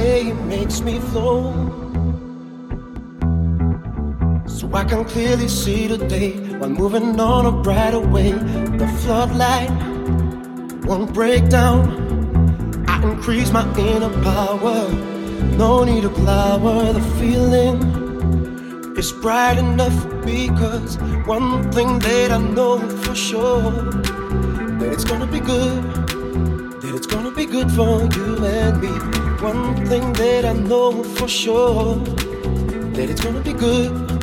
away makes me flow. So I can clearly see the day while moving on a brighter way. The floodlight won't break down. I increase my inner power. No need to glower. The feeling is bright enough because one thing that I know for sure that it's gonna be good. That it's gonna be good for you and me. One thing that I know for sure that it's gonna be good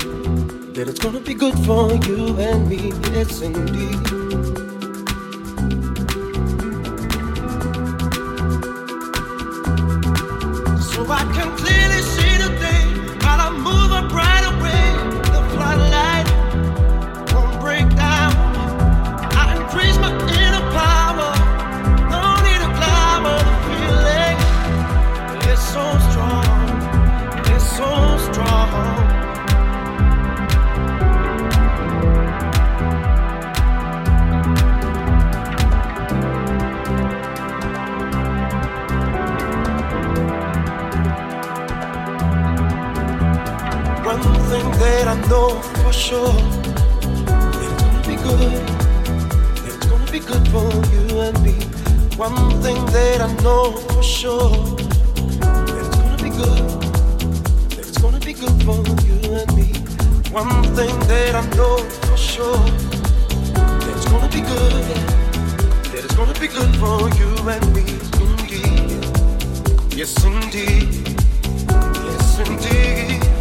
that it's gonna be good for you and me, yes indeed. Sure it's gonna be good. It's gonna be good for you and me. One thing that I know for sure it's gonna be good. It's gonna be good for you and me. One thing that I know for sure it's gonna be good. It's gonna be good for you and me. Indeed. Yes, indeed. Yes, indeed.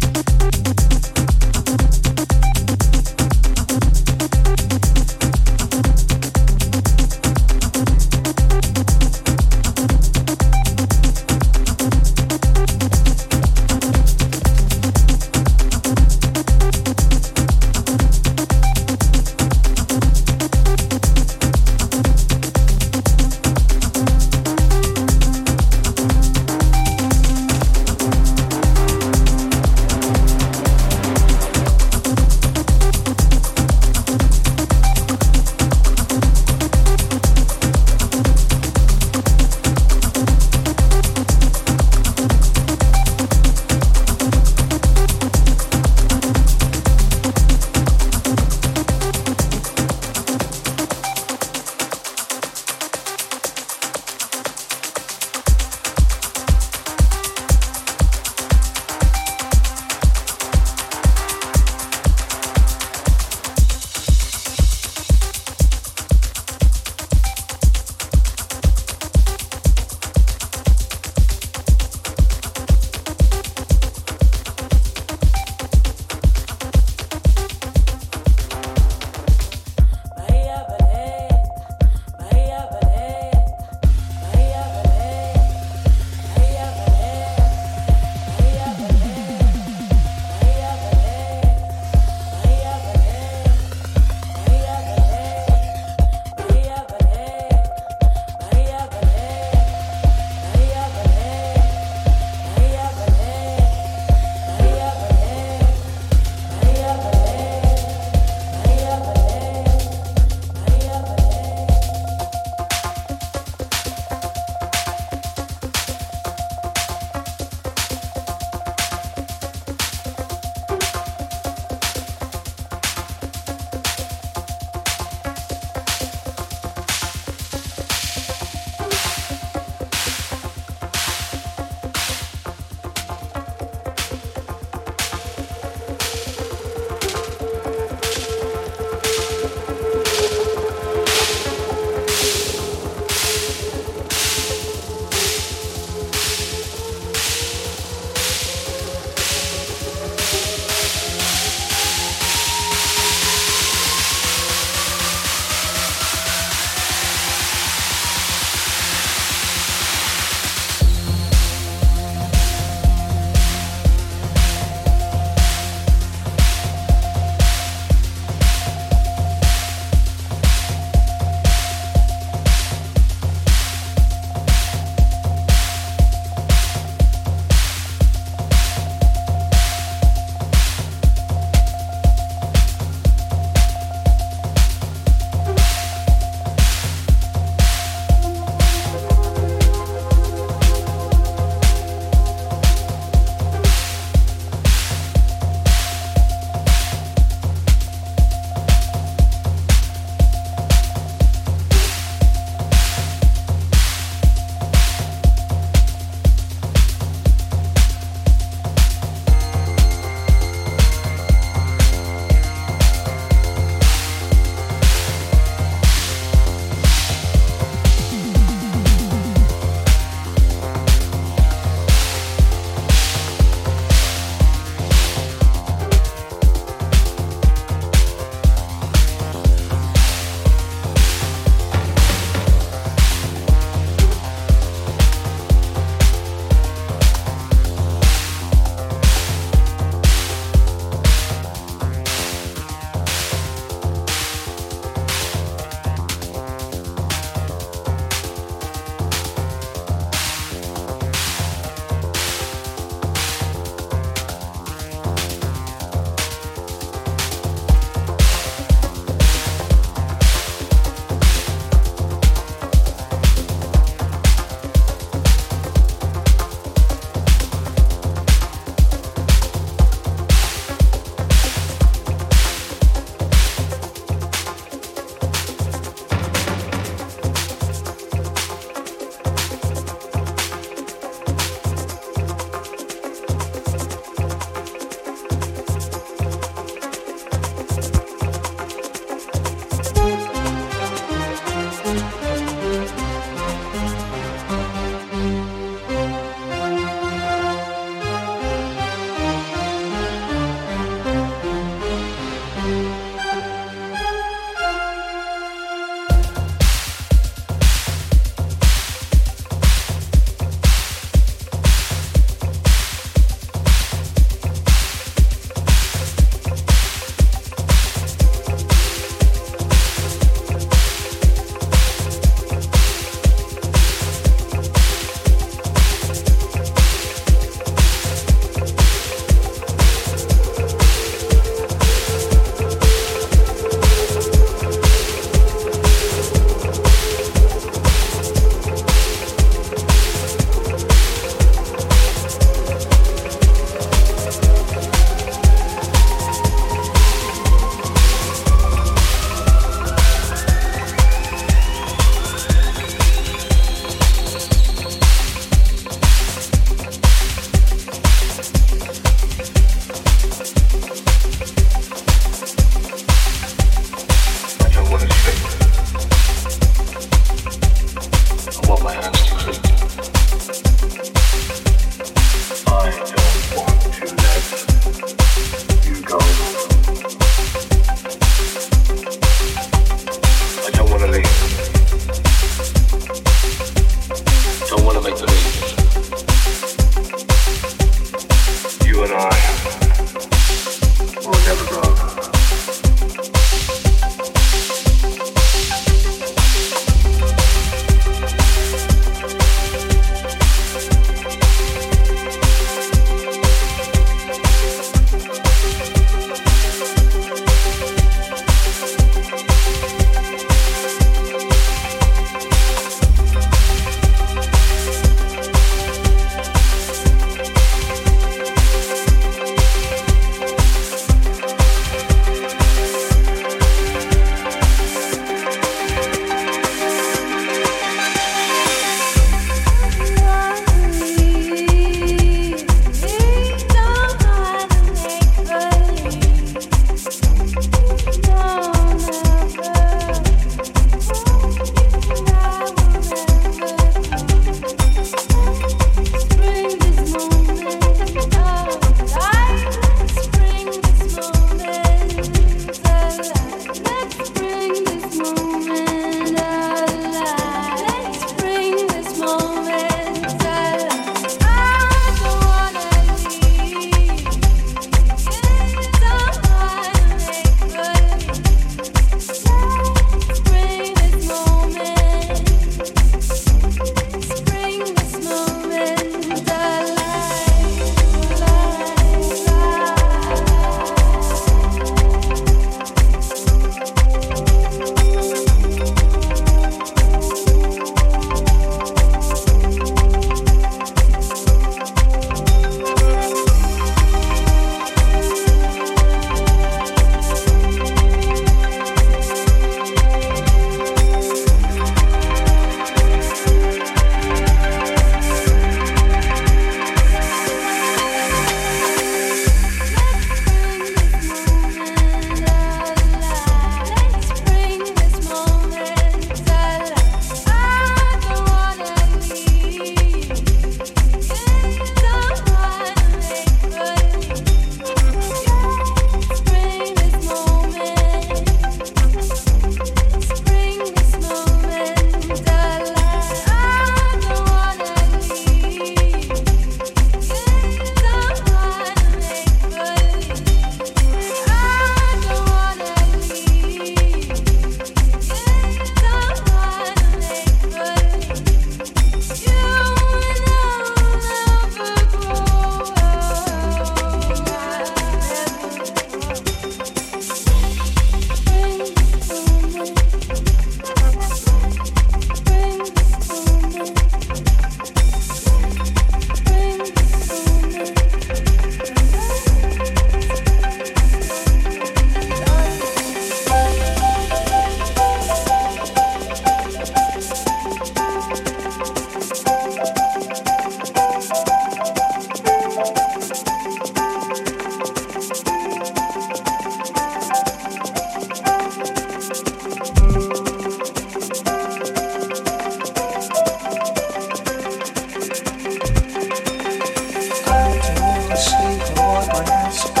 my hands.